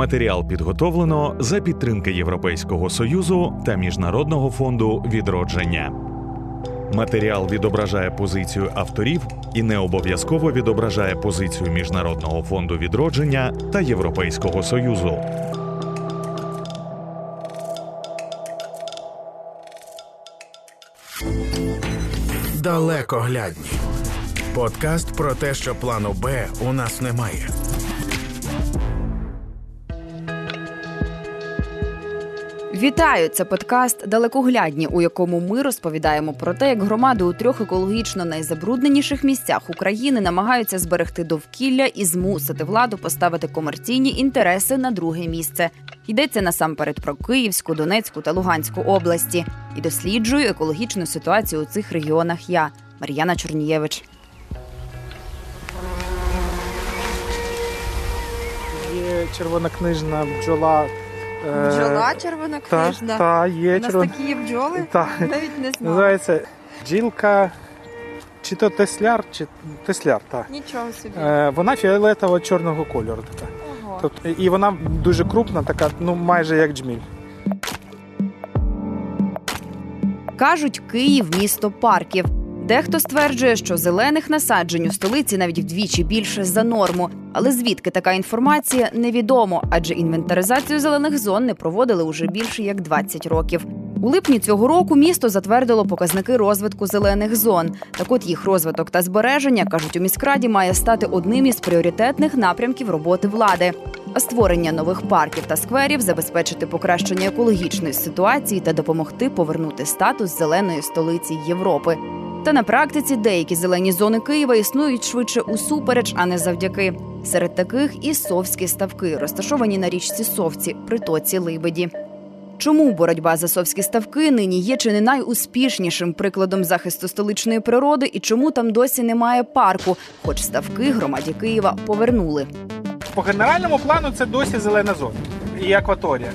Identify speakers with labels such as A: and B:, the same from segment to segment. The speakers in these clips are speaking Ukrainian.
A: Матеріал підготовлено за підтримки Європейського союзу та Міжнародного фонду відродження. Матеріал відображає позицію авторів і не обов'язково відображає позицію Міжнародного фонду відродження та Європейського союзу.
B: Далекоглядні. Подкаст про те, що плану Б у нас немає.
C: Вітаю! Це подкаст Далекоглядні, у якому ми розповідаємо про те, як громади у трьох екологічно найзабрудненіших місцях України намагаються зберегти довкілля і змусити владу поставити комерційні інтереси на друге місце. Йдеться насамперед про Київську, Донецьку та Луганську області і досліджую екологічну ситуацію у цих регіонах. Я Мар'яна Чорнієвич.
D: Є червонокнижна бджола. Е,
E: Бджола
D: Та,
E: червонокнижна.
D: та, є
E: У нас
D: червон...
E: такі є бджоли?
D: Та.
E: Навіть не знала.
D: Називається бджілка, чи то тесляр, чи тесляр, так.
E: Нічого собі.
D: Е, вона фіолетово-чорного кольору така.
E: Ого.
D: Тобто, і вона дуже крупна, така, ну майже як джміль.
C: Кажуть, Київ місто парків. Дехто стверджує, що зелених насаджень у столиці навіть вдвічі більше за норму. Але звідки така інформація невідомо, адже інвентаризацію зелених зон не проводили уже більше як 20 років. У липні цього року місто затвердило показники розвитку зелених зон. Так от їх розвиток та збереження кажуть у міськраді має стати одним із пріоритетних напрямків роботи влади. А створення нових парків та скверів забезпечити покращення екологічної ситуації та допомогти повернути статус зеленої столиці Європи. Та на практиці деякі зелені зони Києва існують швидше усупереч, а не завдяки. Серед таких і совські ставки, розташовані на річці Совці, притоці Либеді. Чому боротьба за совські ставки нині є чи не найуспішнішим прикладом захисту столичної природи, і чому там досі немає парку, хоч ставки громаді Києва повернули?
D: По генеральному плану це досі зелена зона і акваторія.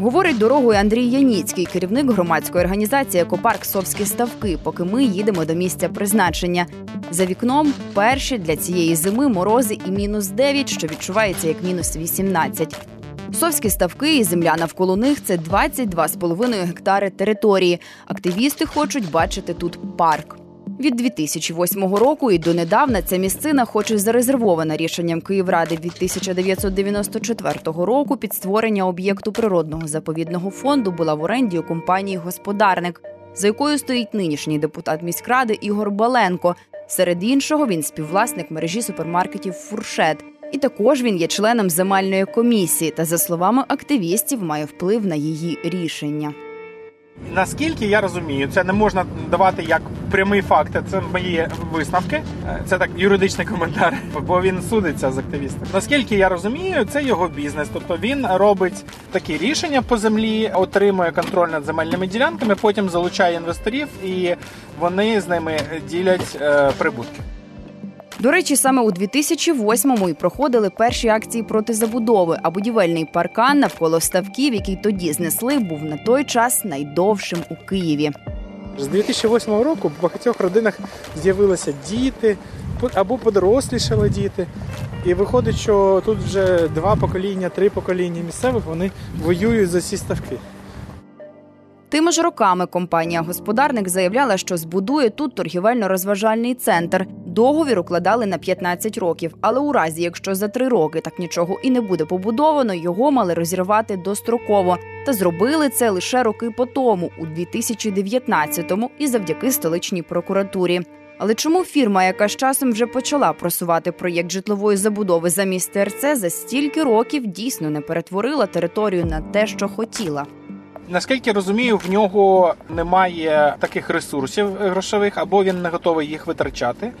C: Говорить дорогою Андрій Яніцький, керівник громадської організації Екопарк Совські ставки, поки ми їдемо до місця призначення. За вікном перші для цієї зими морози і мінус 9, що відчувається як мінус 18. Совські ставки і земля навколо них це 22,5 гектари території. Активісти хочуть бачити тут парк. Від 2008 року і донедавна ця місцина, хоч і зарезервована рішенням Київради від 1994 року, під створення об'єкту природного заповідного фонду була в оренді у компанії Господарник, за якою стоїть нинішній депутат міськради Ігор Баленко. Серед іншого, він співвласник мережі супермаркетів Фуршет. І також він є членом земельної комісії та, за словами активістів, має вплив на її рішення.
D: Наскільки я розумію, це не можна давати як прямий факт. Це мої висновки. Е, Це так юридичний коментар, бо він судиться з активістом. Наскільки я розумію, це його бізнес. Тобто він робить такі рішення по землі, отримує контроль над земельними ділянками, потім залучає інвесторів і вони з ними ділять е, прибутки.
C: До речі, саме у 2008-му і проходили перші акції проти забудови, а будівельний паркан навколо ставків, який тоді знесли, був на той час найдовшим у Києві.
D: З 2008 року в багатьох родинах з'явилися діти або подорослішали діти. І виходить, що тут вже два покоління, три покоління місцевих вони воюють за ці ставки.
C: Тими ж роками компанія Господарник заявляла, що збудує тут торгівельно-розважальний центр. Договір укладали на 15 років, але у разі, якщо за три роки так нічого і не буде побудовано, його мали розірвати достроково. Та зробили це лише роки по тому, у 2019-му, і завдяки столичній прокуратурі. Але чому фірма, яка з часом вже почала просувати проєкт житлової забудови замість ТРЦ, за стільки років дійсно не перетворила територію на те, що хотіла?
D: Наскільки розумію, в нього немає таких ресурсів грошових, або він не готовий їх витрачати.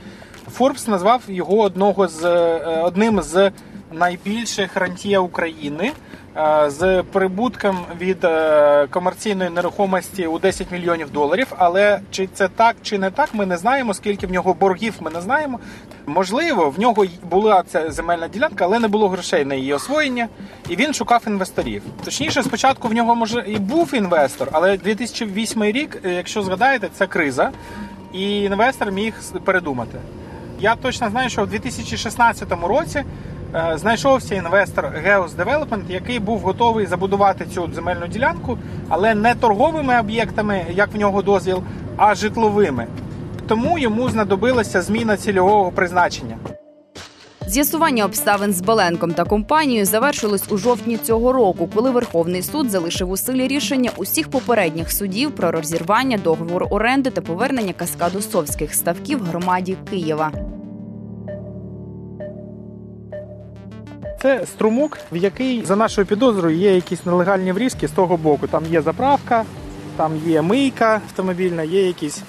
D: Форбс назвав його одного з е, одним з найбільших рантія України е, з прибутком від е, комерційної нерухомості у 10 мільйонів доларів. Але чи це так, чи не так, ми не знаємо. Скільки в нього боргів, ми не знаємо. Можливо, в нього була ця земельна ділянка, але не було грошей на її освоєння, і він шукав інвесторів. Точніше, спочатку в нього може і був інвестор, але 2008 рік, е, якщо згадаєте, це криза, і інвестор міг передумати. Я точно знаю, що в 2016 році знайшовся інвестор Geos Development, який був готовий забудувати цю земельну ділянку, але не торговими об'єктами, як в нього дозвіл, а житловими. Тому йому знадобилася зміна цільового призначення.
C: З'ясування обставин з Баленком та компанією завершилось у жовтні цього року, коли Верховний суд залишив у силі рішення усіх попередніх судів про розірвання договору оренди та повернення каскаду совських ставків громаді Києва.
D: Це струмок, в який за нашою підозрою є якісь нелегальні врізки з того боку. Там є заправка, там є мийка автомобільна, є якісь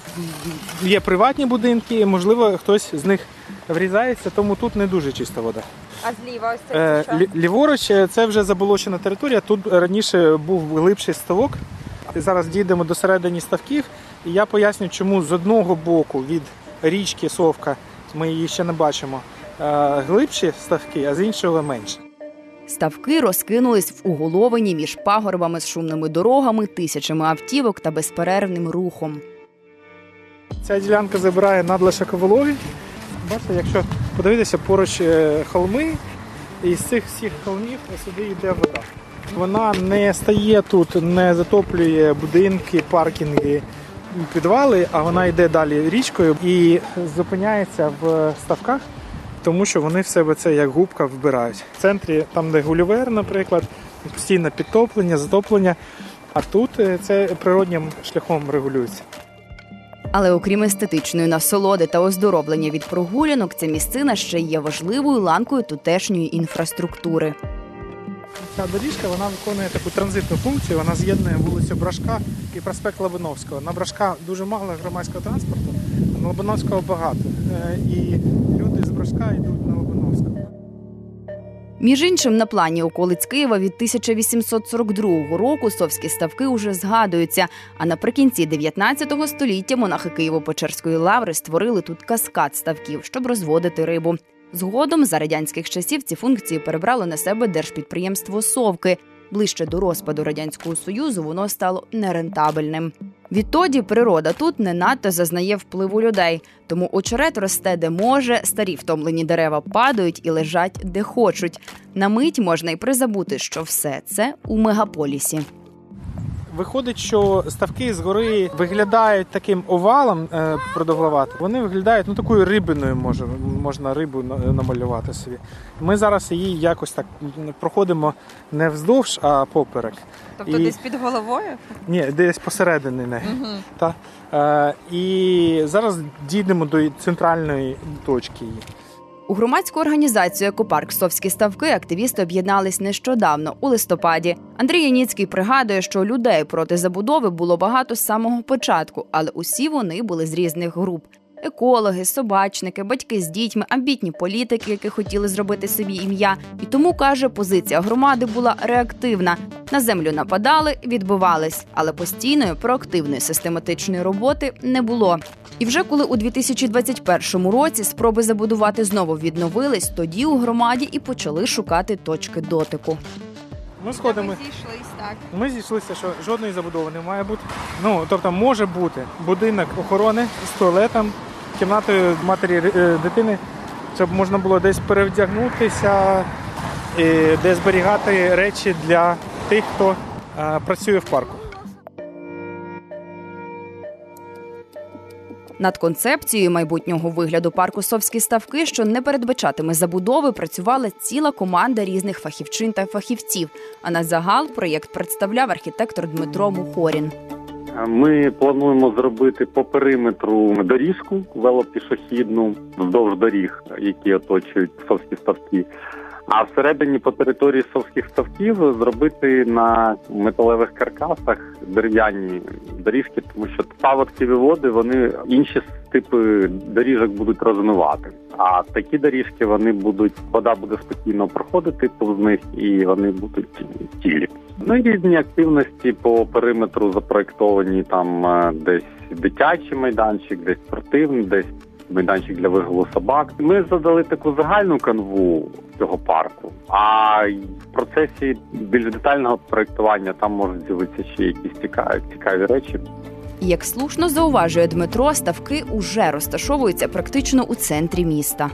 D: є приватні будинки. Можливо, хтось з них врізається, тому тут не дуже чиста вода.
E: А зліва ось це
D: Е,
E: що?
D: лі- ліворуч е, це вже заболочена територія. Тут раніше був глибший ставок. Зараз дійдемо до середини ставків, і я поясню, чому з одного боку від річки Совка ми її ще не бачимо. Глибші ставки, а з іншого менше.
C: Ставки розкинулись в уголовині між пагорбами з шумними дорогами, тисячами автівок та безперервним рухом.
D: Ця ділянка забирає надлишок вологи. Бачите, якщо подивитися поруч е, холми, і з цих всіх холмів сюди йде вода. Вона не стає тут, не затоплює будинки, паркінги, підвали, а вона йде далі річкою і зупиняється в ставках, тому що вони в себе це як губка вбирають. В центрі, там, де гулівер, наприклад, постійне підтоплення, затоплення. А тут е, це природнім шляхом регулюється.
C: Але окрім естетичної насолоди та оздоровлення від прогулянок, ця місцина ще є важливою ланкою тутешньої інфраструктури.
D: Ця доріжка вона виконує таку транзитну функцію. Вона з'єднує вулицю Брашка і проспект Лобановського. На Брашка дуже мало громадського транспорту, на Лобановського багато. Е, І люди йдуть на Лобановського.
C: Між іншим, на плані околиць Києва від 1842 року совські ставки уже згадуються. А наприкінці 19 століття монахи Києво-Печерської лаври створили тут каскад ставків, щоб розводити рибу. Згодом за радянських часів ці функції перебрало на себе держпідприємство Совки. Ближче до розпаду радянського союзу воно стало нерентабельним. Відтоді природа тут не надто зазнає впливу людей, тому очерет росте де може, старі втомлені дерева падають і лежать де хочуть. На мить можна й призабути, що все це у мегаполісі.
D: Виходить, що ставки згори виглядають таким овалом е, продовгувати. Вони виглядають ну такою рибиною, може можна рибу намалювати собі. Ми зараз її якось так проходимо не вздовж, а поперек.
E: Тобто
D: і-
E: десь під головою?
D: Ні, десь посередині неї. Та. Е, і зараз дійдемо до центральної точки її.
C: У громадську організацію Екопарк Совські ставки активісти об'єднались нещодавно у листопаді. Андрій Яніцький пригадує, що людей проти забудови було багато з самого початку, але усі вони були з різних груп. Екологи, собачники, батьки з дітьми, амбітні політики, які хотіли зробити собі ім'я. І тому каже, позиція громади була реактивна. На землю нападали, відбивались, але постійної проактивної систематичної роботи не було. І вже коли у 2021 році спроби забудувати знову відновились, тоді у громаді і почали шукати точки дотику.
D: Ми сходимо.
E: Ми зійшлися, так.
D: Ми зійшлися, що жодної забудови не має бути. Ну тобто може бути будинок охорони з туалетом, кімнатою матері е, дитини, щоб можна було десь перевдягнутися, і де зберігати речі для тих, хто е, працює в парку.
C: Над концепцією майбутнього вигляду парку Совські ставки, що не передбачатиме забудови, працювала ціла команда різних фахівчин та фахівців. А на загал проєкт представляв архітектор Дмитро Мухорін.
F: Ми плануємо зробити по периметру доріжку велопішохідну вздовж доріг, які оточують совські ставки. А всередині по території совських ставків зробити на металевих каркасах дерев'яні доріжки, тому що паводкові води вони інші типи доріжок будуть розмивати. А такі доріжки вони будуть, вода буде спокійно проходити повз них і вони будуть цілі. Ну і різні активності по периметру запроектовані там е, десь дитячий майданчик, десь спортивний, десь майданчик для вигулу собак. Ми задали таку загальну канву цього парку. А в процесі більш детального проектування там можуть з'явитися ще якісь цікаві цікаві речі.
C: Як слушно зауважує Дмитро, ставки уже розташовуються практично у центрі міста.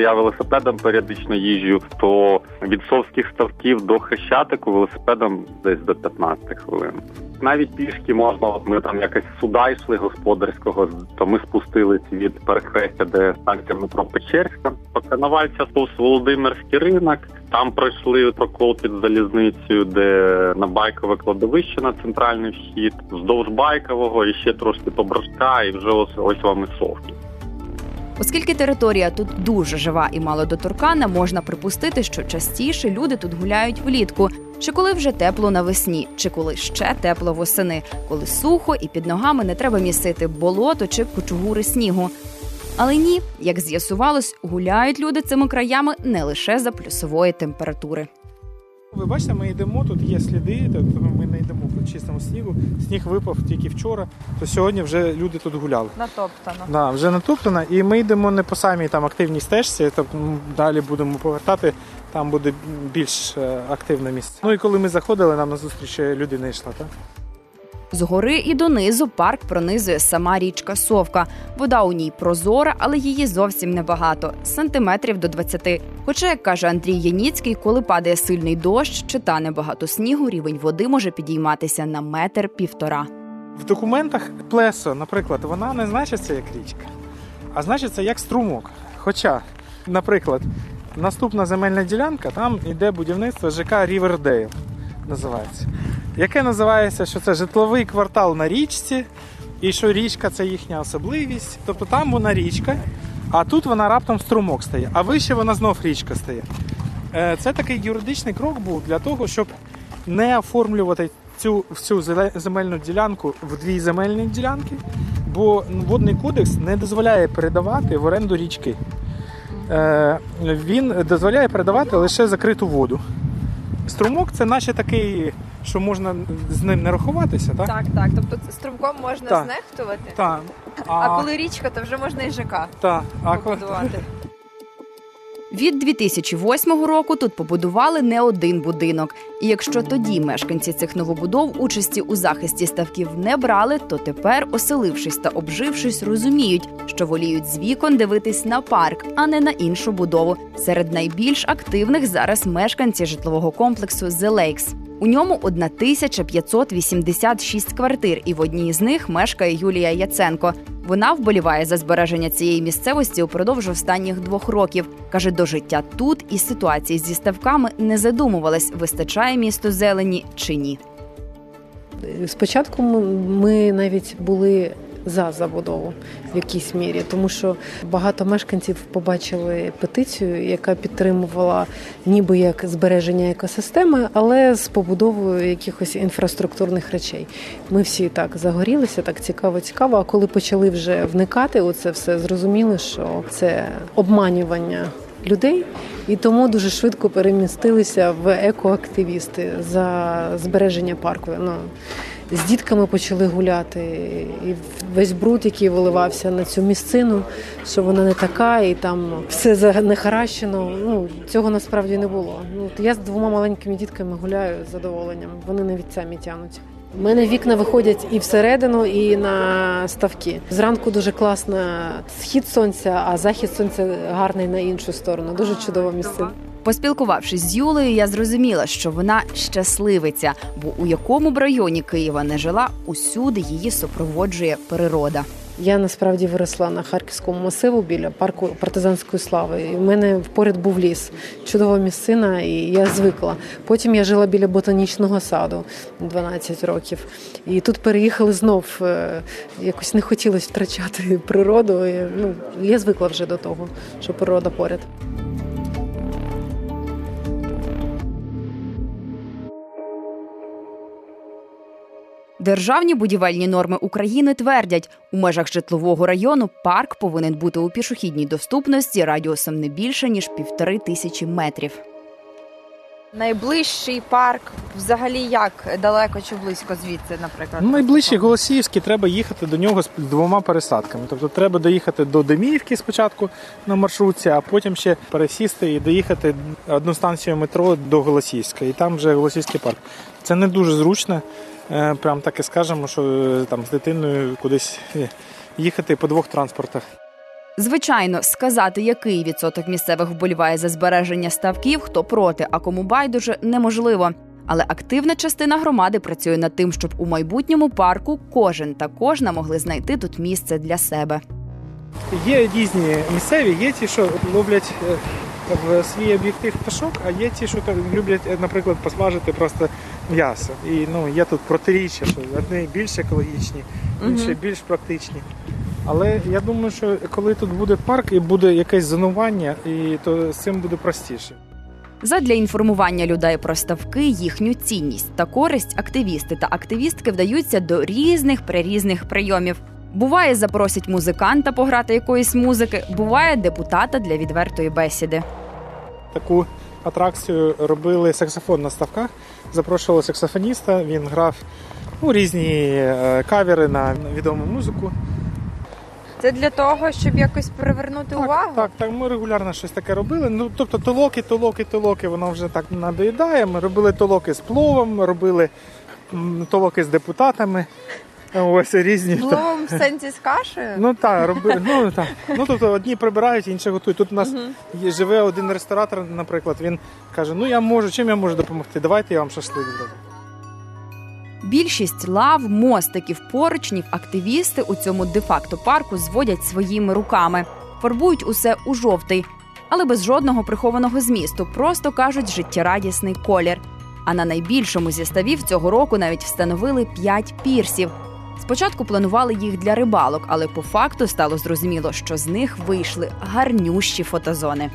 F: Я велосипедом періодично їжджу, то від совських ставків до хрещатику велосипедом десь до 15 хвилин. Навіть пішки можна, от ми там якось суда йшли господарського, то ми спустились від перехрестя, де станція метро Печерська. По Коновальця повз Володимирський ринок. Там пройшли прокол під залізницею, де на байкове кладовище на центральний вхід, вздовж байкового і ще трошки по Брашка, і вже ось ось вам і совки.
C: Оскільки територія тут дуже жива і малодоторкана, можна припустити, що частіше люди тут гуляють влітку, чи коли вже тепло навесні, чи коли ще тепло восени, коли сухо і під ногами не треба місити болото чи кучугури снігу. Але ні, як з'ясувалось, гуляють люди цими краями не лише за плюсової температури.
D: Ви бачите, ми йдемо, тут є сліди, тобто ми не йдемо по чистому снігу. Сніг випав тільки вчора, то сьогодні вже люди тут гуляли.
E: Натоптано.
D: Да, вже натоптано, і ми йдемо не по самій там активній стежці, тобто далі будемо повертати, там буде більш е, активне місце. Ну і коли ми заходили, нам на зустріч людина йшла, так?
C: Згори і донизу парк пронизує сама річка Совка. Вода у ній прозора, але її зовсім небагато сантиметрів до 20. Хоча, як каже Андрій Яніцький, коли падає сильний дощ чи тане багато снігу, рівень води може підійматися на метр півтора.
D: В документах плесо, наприклад, вона не значиться як річка, а значиться як струмок. Хоча, наприклад, наступна земельна ділянка, там йде будівництво ЖК Рівердейл, називається. Яке називається, що це житловий квартал на річці, і що річка це їхня особливість. Тобто там вона річка, а тут вона раптом струмок стає, а вище вона знов річка стає. Е, Це такий юридичний крок був для того, щоб не оформлювати цю всю земельну ділянку в дві земельні ділянки, бо водний кодекс не дозволяє передавати в оренду річки. Е, Він дозволяє передавати лише закриту воду. Струмок це наче такий, що можна з ним не рахуватися, так?
E: Так, так. Тобто струмком можна
D: Так.
E: знехтувати,
D: Так.
E: а коли річка, то вже можна і ЖК
D: та, а, коли-
E: побудувати.
C: Від 2008 року тут побудували не один будинок. І якщо тоді мешканці цих новобудов участі у захисті ставків не брали, то тепер, оселившись та обжившись, розуміють, що воліють з вікон дивитись на парк, а не на іншу будову. Серед найбільш активних зараз мешканці житлового комплексу The Lakes. У ньому 1586 квартир, і в одній з них мешкає Юлія Яценко. Вона вболіває за збереження цієї місцевості упродовж останніх двох років. каже, до життя тут і ситуації зі ставками не задумувалась, вистачає місту зелені чи ні.
G: Спочатку ми навіть були за забудову в якійсь мірі, тому що багато мешканців побачили петицію, яка підтримувала ніби як збереження екосистеми, але з побудовою якихось інфраструктурних речей. Ми всі так загорілися, так цікаво, цікаво. А коли почали вже вникати у це все, зрозуміли, що це обманювання. Людей і тому дуже швидко перемістилися в екоактивісти за збереження парку. Ну з дітками почали гуляти, і весь бруд, який виливався на цю місцину, що вона не така, і там все занехаращено. Ну цього насправді не було. Ну я з двома маленькими дітками гуляю з задоволенням. Вони навіть самі тянуть. У мене вікна виходять і всередину, і на ставки. Зранку дуже класно схід сонця, а захід сонця гарний на іншу сторону. Дуже чудова місцина.
C: Поспілкувавшись з Юлею, я зрозуміла, що вона щасливиця, бо у якому б районі Києва не жила, усюди її супроводжує природа.
G: Я насправді виросла на харківському масиву біля парку партизанської слави. І в мене поряд був ліс, чудова місцина, і я звикла. Потім я жила біля ботанічного саду 12 років. І тут переїхали знов. е, Якось не хотілося втрачати природу. І, ну, я звикла вже до того, що природа поряд.
C: Державні будівельні норми України твердять, у межах житлового району парк повинен бути у пішохідній доступності радіусом не більше ніж півтори тисячі метрів.
E: Найближчий парк взагалі як далеко чи близько звідси, наприклад?
D: Найближчий Голосіївський треба їхати до нього з двома пересадками. Тобто треба доїхати до Деміївки спочатку на маршрутці, а потім ще пересісти і доїхати одну станцію метро до Голосіївська. І там вже Голосіївський парк. Це не дуже зручно. Е, Прям таке скажемо, що е, там з дитиною кудись е, їхати по двох транспортах.
C: Звичайно, сказати, який відсоток місцевих вболіває за збереження ставків, хто проти, а кому байдуже, неможливо. Але активна частина громади працює над тим, щоб у майбутньому парку кожен та кожна могли знайти тут місце для себе.
D: Є різні місцеві, є ті, що ловлять е, в свій об'єктив пташок, а є ті, що так люблять, наприклад, посмажити просто м'ясо. І ну, є тут протиріччя, що одні більш екологічні, інші більш практичні. Але я думаю, що коли тут буде парк і буде якесь зонування, і то з цим буде простіше.
C: Задля інформування людей про ставки, їхню цінність та користь активісти та активістки вдаються до різних прирізних прийомів. Буває, запросять музиканта пограти якоїсь музики, буває депутата для відвертої бесіди.
D: Таку атракцію робили саксофон на ставках. Запрошували саксофоніста, він грав ну, різні е, кавери на відому музику.
E: Це для того, щоб якось привернути увагу.
D: Так, так, ми регулярно щось таке робили. Ну, тобто толоки, толоки, толоки, воно вже так надоїдає. Ми робили толоки з пловом, робили толоки з депутатами. Ось різні. там.
E: В сенсі з кашею.
D: Ну так, роби, ну так. Ну тобто одні прибирають, інші готують. Тут у нас є, живе один ресторатор, наприклад, він каже: Ну я можу, чим я можу допомогти? Давайте я вам шашлик зроблю.
C: Більшість лав, мостиків, поручнів активісти у цьому де-факто парку зводять своїми руками, фарбують усе у жовтий, але без жодного прихованого змісту, просто кажуть життєрадісний колір. А на найбільшому зі ставів цього року навіть встановили п'ять пірсів. Спочатку планували їх для рибалок, але по факту стало зрозуміло, що з них вийшли гарнющі фотозони.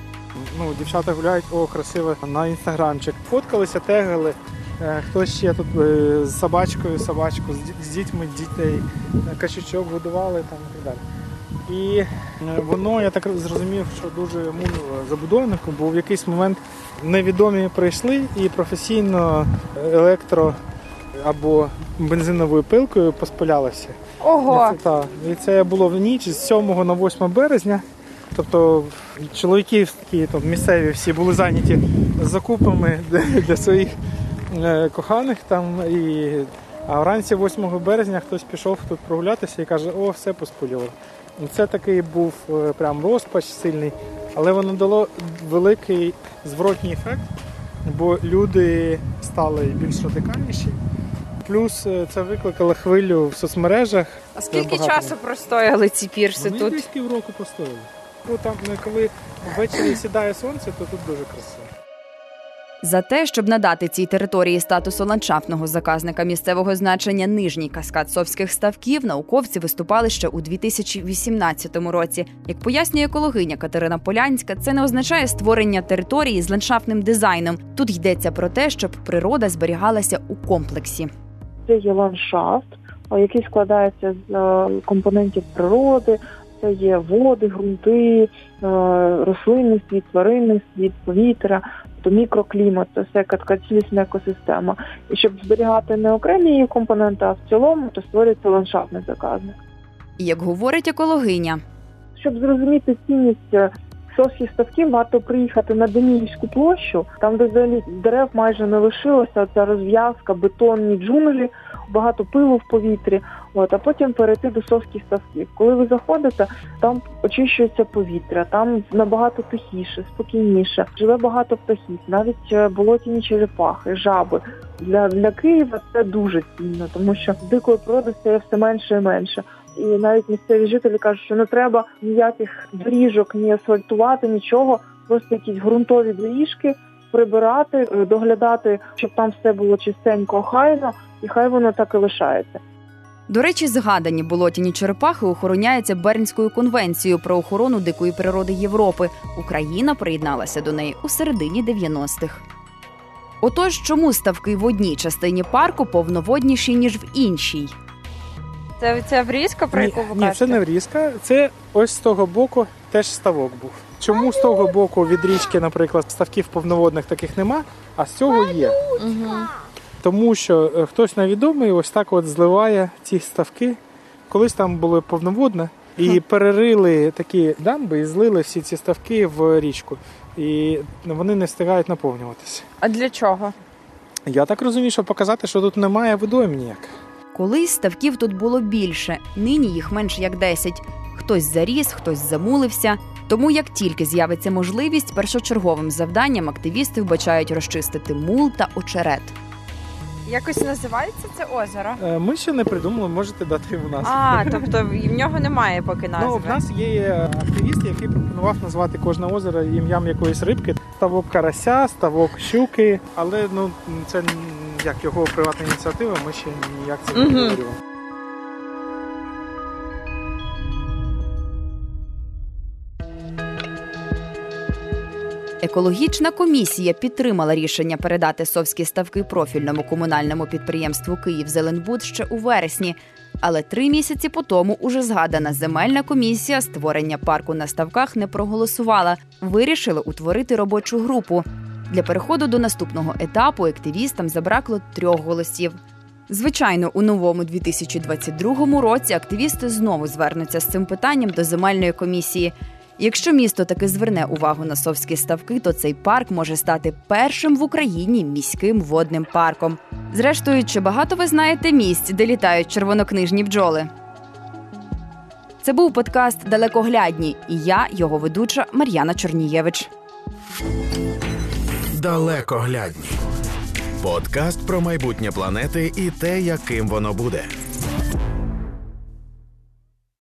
D: Ну, дівчата гуляють, о, красиво, на інстаграмчик. Фоткалися, тегали. Е, Хтось ще тут е, з собачкою, собачку, з дітьми, дітей, е, качечок годували там і так далі. І воно, я так зрозумів, що дуже муло забудовнику, бо в якийсь момент невідомі прийшли і професійно електро або бензиновою пилкою поспилялися.
E: Ого,
D: Це, та. І це було в ніч з 7 на 8 березня. Тобто чоловіки такі там, місцеві всі були зайняті закупами для- для своїх е, коханих там. І... А вранці 8 березня хтось пішов тут прогулятися і каже, о, все поспилювало. Це такий був е, прям розпач сильний, але воно дало великий зворотній ефект, бо люди стали більш радикальніші. Плюс е, це викликало хвилю в соцмережах.
E: а скільки
D: багато.
E: часу простояли ці пірси
D: Вони
E: тут?
D: десь півроку постояли. Ну там, е, коли ввечері сідає сонце, то тут дуже красиво.
C: За те, щоб надати цій території статусу ландшафтного заказника місцевого значення нижній каскад совських ставків, науковці виступали ще у 2018 році. Як пояснює екологиня Катерина Полянська, це не означає створення території з ландшафтним дизайном. Тут йдеться про те, щоб природа зберігалася у комплексі.
H: Це є ландшафт, який складається з е, компонентів природи. Це є води, ґрунти, е, рослинний світ, тваринний світ, повітря, то мікроклімат, це все така цілісна екосистема. І щоб зберігати не окремі її компоненти, а в цілому, то створюється ландшафтний заказник.
C: Як говорить екологиня,
H: Щоб зрозуміти цінність совських ставків, варто приїхати на Деміївську площу, там, де взагалі дерев майже не лишилося, ця розв'язка, бетонні джунглі, багато пилу в повітрі. От, а потім перейти до совських ставків. Коли ви заходите, там очищується повітря, там набагато тихіше, спокійніше. Живе багато птахів, навіть е, болотяні черепахи, жаби. Для, для Києва це дуже цінно, тому що дикої природи стає все менше і менше. І навіть місцеві жителі кажуть, що не треба ніяких доріжок, ні асфальтувати, нічого, просто якісь ґрунтові доріжки прибирати, е, доглядати, щоб там все було чистенько, охайно, і хай воно так і лишається.
C: До речі, згадані болотяні черепахи охороняються Бернською конвенцією про охорону дикої природи Європи. Україна приєдналася до неї у середині 90-х. Отож, чому ставки в одній частині парку повноводніші, ніж в іншій?
E: Це ця врізка, про
D: Ні,
E: яку ви
D: ні, це не врізка, це ось з того боку теж ставок був. Чому з того боку від річки, наприклад, ставків повноводних таких нема, а з цього є?
E: Мгм.
D: Тому що е, хтось невідомий ось так от зливає ці ставки. Колись там було повноводне, і перерили такі дамби і злили всі ці ставки в річку. І вони не встигають наповнюватися.
E: А для чого?
D: Я так розумію, що показати, що тут немає водойм ніяк.
C: Колись ставків тут було більше, нині їх менш як 10. хтось заріс, хтось замулився. Тому як тільки з'явиться можливість, першочерговим завданням активісти вбачають розчистити мул та очерет.
E: Якось називається це озеро.
D: Е, Ми ще не придумали, можете дати в нас.
E: А, тобто в нього немає поки назви.
D: Ну, в нас є активіст, який пропонував назвати кожне озеро ім'ям якоїсь рибки. Ставок карася, ставок щуки, але ну це як його приватна ініціатива, ми ще ніяк це не обговорювали.
C: Екологічна комісія підтримала рішення передати совські ставки профільному комунальному підприємству «Київзеленбуд» ще у вересні. Але три місяці по тому уже згадана земельна комісія створення парку на ставках не проголосувала. Вирішили утворити робочу групу. Для переходу до наступного етапу активістам забракло трьох голосів. Звичайно, у новому 2022 році активісти знову звернуться з цим питанням до земельної комісії. Якщо місто таки зверне увагу на совські ставки, то цей парк може стати першим в Україні міським водним парком. Зрештою, чи багато ви знаєте місць, де літають червонокнижні бджоли? Це був подкаст Далекоглядні, і я, його ведуча Мар'яна Чорнієвич.
B: Далекоглядні. Подкаст про майбутнє планети і те, яким воно буде.